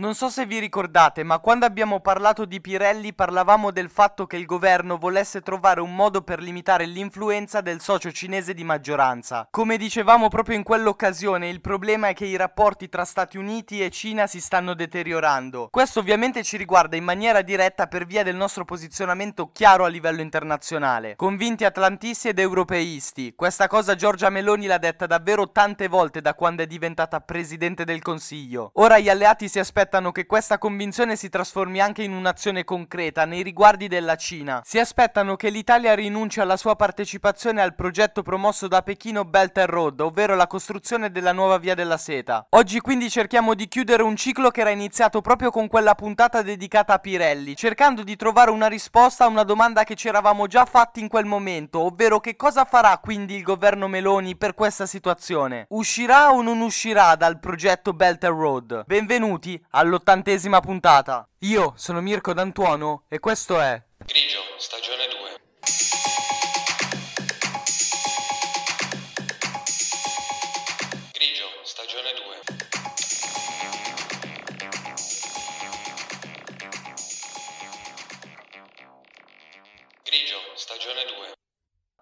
Non so se vi ricordate, ma quando abbiamo parlato di Pirelli parlavamo del fatto che il governo volesse trovare un modo per limitare l'influenza del socio cinese di maggioranza. Come dicevamo proprio in quell'occasione, il problema è che i rapporti tra Stati Uniti e Cina si stanno deteriorando. Questo ovviamente ci riguarda in maniera diretta per via del nostro posizionamento chiaro a livello internazionale. Convinti atlantisti ed europeisti. Questa cosa Giorgia Meloni l'ha detta davvero tante volte da quando è diventata presidente del Consiglio. Ora gli alleati si aspettano che questa convinzione si trasformi anche in un'azione concreta nei riguardi della Cina. Si aspettano che l'Italia rinunci alla sua partecipazione al progetto promosso da Pechino Belt and Road, ovvero la costruzione della nuova via della seta. Oggi quindi cerchiamo di chiudere un ciclo che era iniziato proprio con quella puntata dedicata a Pirelli, cercando di trovare una risposta a una domanda che ci eravamo già fatti in quel momento, ovvero che cosa farà quindi il governo Meloni per questa situazione? Uscirà o non uscirà dal progetto Belt and Road? Benvenuti all'ottantesima puntata. Io sono Mirko D'Antuono e questo è Grigio, stagione 2.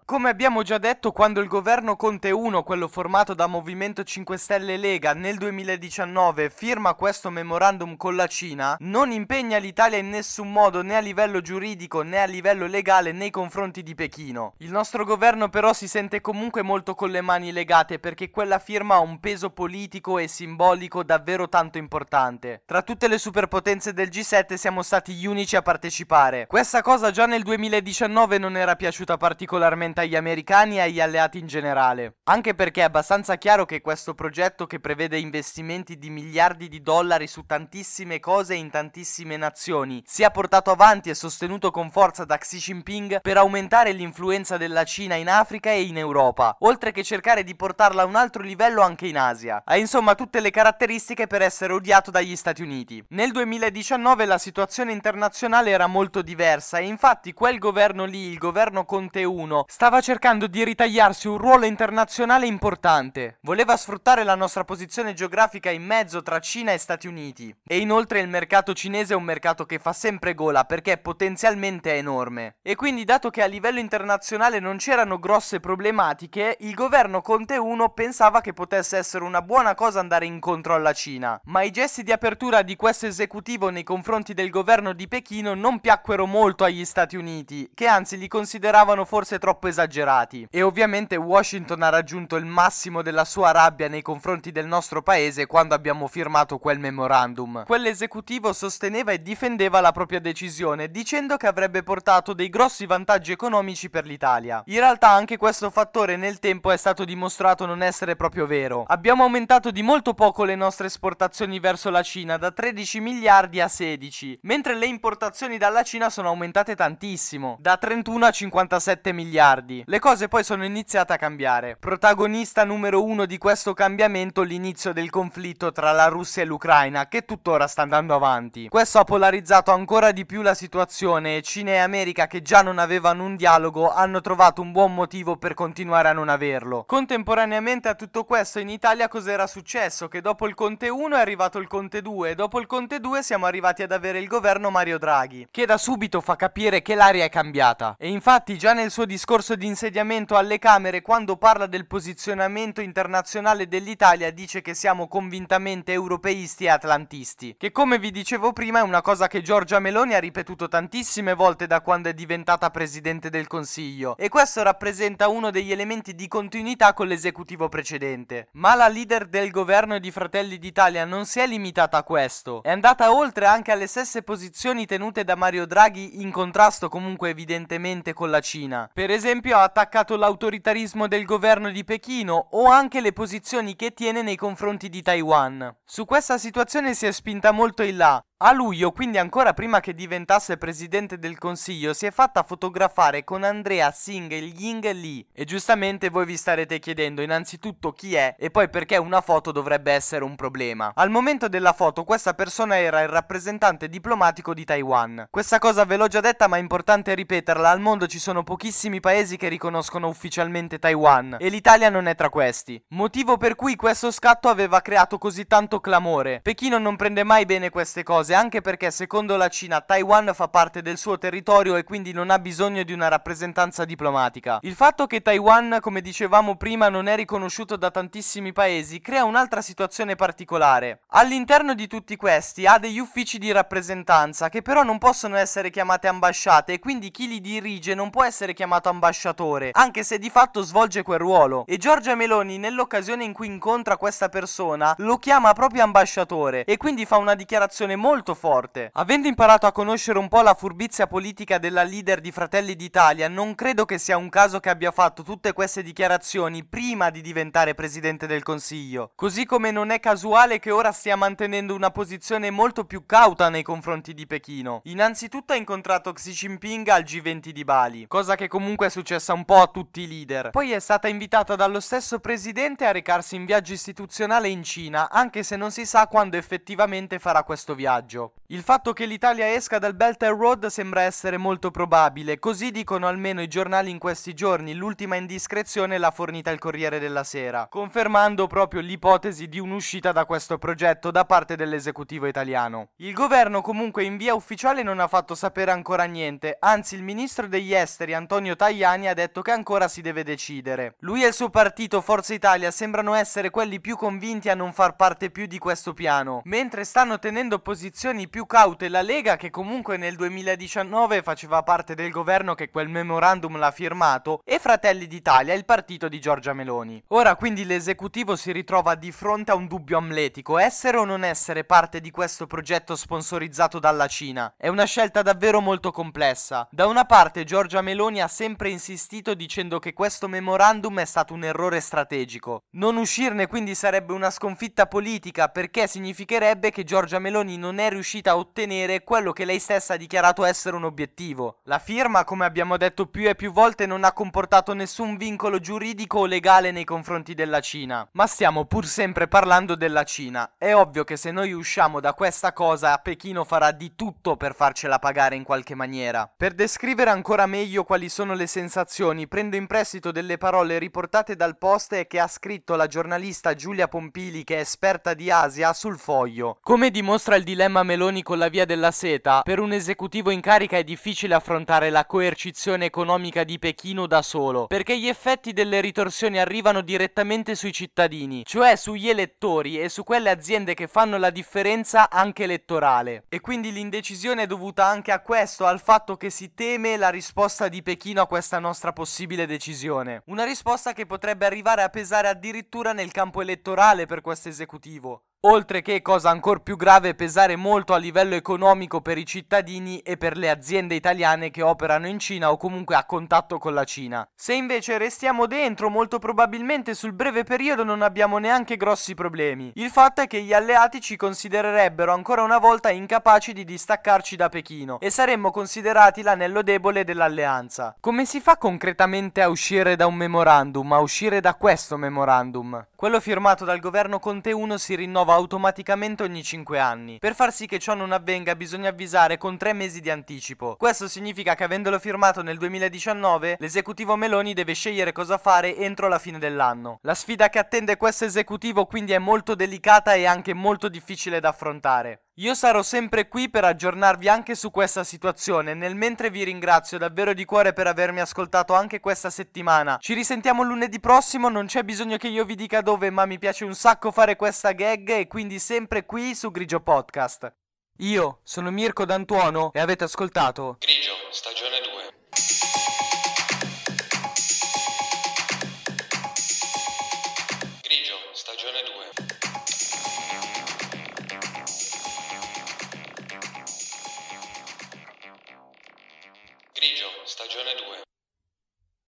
Come abbiamo già detto, quando il governo Conte 1, quello formato da Movimento 5 Stelle e Lega, nel 2019 firma questo memorandum con la Cina, non impegna l'Italia in nessun modo né a livello giuridico né a livello legale nei confronti di Pechino. Il nostro governo però si sente comunque molto con le mani legate perché quella firma ha un peso politico e simbolico davvero tanto importante. Tra tutte le superpotenze del G7 siamo stati gli unici a partecipare. Questa cosa già nel 2019 non era piaciuta particolarmente agli americani e agli alleati in generale, anche perché è abbastanza chiaro che questo progetto che prevede investimenti di miliardi di dollari su tantissime cose in tantissime nazioni sia portato avanti e sostenuto con forza da Xi Jinping per aumentare l'influenza della Cina in Africa e in Europa, oltre che cercare di portarla a un altro livello anche in Asia. Ha insomma tutte le caratteristiche per essere odiato dagli Stati Uniti. Nel 2019 la situazione internazionale era molto diversa e infatti quel governo lì, il governo Conte 1, stava cercando di ritagliarsi un ruolo internazionale importante. Voleva sfruttare la nostra posizione geografica in mezzo tra Cina e Stati Uniti. E inoltre il mercato cinese è un mercato che fa sempre gola perché potenzialmente è enorme. E quindi dato che a livello internazionale non c'erano grosse problematiche, il governo Conte 1 pensava che potesse essere una buona cosa andare incontro alla Cina. Ma i gesti di apertura di questo esecutivo nei confronti del governo di Pechino non piacquero molto agli Stati Uniti, che anzi li consideravano forse troppo esagerati. E ovviamente Washington ha raggiunto il massimo della sua rabbia nei confronti del nostro paese quando abbiamo firmato quel memorandum. Quell'esecutivo sosteneva e difendeva la propria decisione, dicendo che avrebbe portato dei grossi vantaggi economici per l'Italia. In realtà anche questo fattore nel tempo è stato dimostrato non essere proprio vero. Abbiamo aumentato di molto poco le nostre esportazioni verso la Cina, da 13 miliardi a 16, mentre le importazioni dalla Cina sono aumentate tantissimo, da 31 a 57 miliardi. Le cose poi sono iniziate a cambiare. Protagonista numero uno di questo cambiamento l'inizio del conflitto tra la Russia e l'Ucraina, che tuttora sta andando avanti. Questo ha polarizzato ancora di più la situazione e Cina e America, che già non avevano un dialogo, hanno trovato un buon motivo per continuare a non averlo. Contemporaneamente a tutto questo in Italia cos'era successo? Che dopo il Conte 1 è arrivato il Conte 2 e dopo il Conte 2 siamo arrivati ad avere il governo Mario Draghi, che da subito fa capire che l'aria è cambiata. E infatti già nel suo discorso di insediamento alle Camere, quando parla del posizionamento internazionale dell'Italia, dice che siamo convintamente europeisti e atlantisti. Che come vi dicevo prima è una cosa che Giorgia Meloni ha ripetuto tantissime volte da quando è diventata presidente del Consiglio. E questo rappresenta uno degli elementi di continuità con l'esecutivo precedente. Ma la leader del governo e di Fratelli d'Italia non si è limitata a questo. È andata oltre anche alle stesse posizioni tenute da Mario Draghi in contrasto comunque evidentemente con la Cina. Per esempio ha attaccato l'autoritarismo del governo di Pechino o anche le posizioni che tiene nei confronti di Taiwan. Su questa situazione si è spinta molto in là, A luglio, quindi ancora prima che diventasse presidente del consiglio, si è fatta fotografare con Andrea Singh Ying Lee. E giustamente voi vi starete chiedendo innanzitutto chi è e poi perché una foto dovrebbe essere un problema. Al momento della foto questa persona era il rappresentante diplomatico di Taiwan. Questa cosa ve l'ho già detta ma è importante ripeterla, al mondo ci sono pochissimi paesi che riconoscono ufficialmente Taiwan e l'Italia non è tra questi. Motivo per cui questo scatto aveva creato così tanto clamore. Pechino non prende mai bene queste cose cose, anche perché secondo la Cina Taiwan fa parte del suo territorio e quindi non ha bisogno di una rappresentanza diplomatica. Il fatto che Taiwan, come dicevamo prima, non è riconosciuto da tantissimi paesi crea un'altra situazione particolare. All'interno di tutti questi ha degli uffici di rappresentanza che però non possono essere chiamate ambasciate e quindi chi li dirige non può essere chiamato ambasciatore, anche se di fatto svolge quel ruolo. E Giorgia Meloni nell'occasione in cui incontra questa persona lo chiama proprio ambasciatore e quindi fa una dichiarazione molto molto forte. Avendo imparato a conoscere un po' la furbizia politica della leader di Fratelli d'Italia, non credo che sia un caso che abbia fatto tutte queste dichiarazioni prima di diventare presidente del Consiglio. Così come non è casuale che ora stia mantenendo una posizione molto più cauta nei confronti di Pechino. Innanzitutto ha incontrato Xi Jinping al G20 di Bali, cosa che comunque è successa un po' a tutti i leader. Poi è stata invitata dallo stesso presidente a recarsi in viaggio istituzionale in Cina, anche se non si sa quando effettivamente farà questo viaggio viaggio. Il fatto che l'Italia esca dal Belt and Road sembra essere molto probabile, così dicono almeno i giornali in questi giorni, l'ultima indiscrezione l'ha fornita il Corriere della Sera, confermando proprio l'ipotesi di un'uscita da questo progetto da parte dell'esecutivo italiano. Il governo comunque in via ufficiale non ha fatto sapere ancora niente, anzi il ministro degli esteri Antonio Tajani ha detto che ancora si deve decidere. Lui e il suo partito Forza Italia sembrano essere quelli più convinti a non far parte più di questo piano, mentre stanno tenendo posizioni più caute la Lega che comunque nel 2019 faceva parte del governo che quel memorandum l'ha firmato e Fratelli d'Italia, il partito di Giorgia Meloni. Ora quindi l'esecutivo si ritrova di fronte a un dubbio amletico, essere o non essere parte di questo progetto sponsorizzato dalla Cina. È una scelta davvero molto complessa. Da una parte Giorgia Meloni ha sempre insistito dicendo che questo memorandum è stato un errore strategico. Non uscirne quindi sarebbe una sconfitta politica perché significherebbe che Giorgia Meloni non è riuscita a ottenere quello che lei stessa ha dichiarato essere un obiettivo. La firma, come abbiamo detto più e più volte, non ha comportato nessun vincolo giuridico o legale nei confronti della Cina. Ma stiamo pur sempre parlando della Cina. È ovvio che se noi usciamo da questa cosa, Pechino farà di tutto per farcela pagare in qualche maniera. Per descrivere ancora meglio quali sono le sensazioni, prendo in prestito delle parole riportate dal post che ha scritto la giornalista Giulia Pompili, che è esperta di Asia, sul foglio. Come dimostra il dilemma Meloni con la via della seta, per un esecutivo in carica è difficile affrontare la coercizione economica di Pechino da solo, perché gli effetti delle ritorsioni arrivano direttamente sui cittadini, cioè sugli elettori e su quelle aziende che fanno la differenza anche elettorale. E quindi l'indecisione è dovuta anche a questo, al fatto che si teme la risposta di Pechino a questa nostra possibile decisione. Una risposta che potrebbe arrivare a pesare addirittura nel campo elettorale per questo esecutivo. Oltre che, cosa ancora più grave, pesare molto a livello economico per i cittadini e per le aziende italiane che operano in Cina o comunque a contatto con la Cina. Se invece restiamo dentro, molto probabilmente sul breve periodo non abbiamo neanche grossi problemi. Il fatto è che gli alleati ci considererebbero ancora una volta incapaci di distaccarci da Pechino e saremmo considerati l'anello debole dell'alleanza. Come si fa concretamente a uscire da un memorandum, a uscire da questo memorandum? Quello firmato dal governo Conte 1 si rinnova rinnova automaticamente ogni 5 anni. Per far sì che ciò non avvenga bisogna avvisare con 3 mesi di anticipo. Questo significa che avendolo firmato nel 2019, l'esecutivo Meloni deve scegliere cosa fare entro la fine dell'anno. La sfida che attende questo esecutivo quindi è molto delicata e anche molto difficile da affrontare. Io sarò sempre qui per aggiornarvi anche su questa situazione, nel mentre vi ringrazio davvero di cuore per avermi ascoltato anche questa settimana. Ci risentiamo lunedì prossimo, non c'è bisogno che io vi dica dove, ma mi piace un sacco fare questa gag e quindi sempre qui su Grigio Podcast. Io sono Mirko D'Antuono e avete ascoltato Grigio, stagione 2.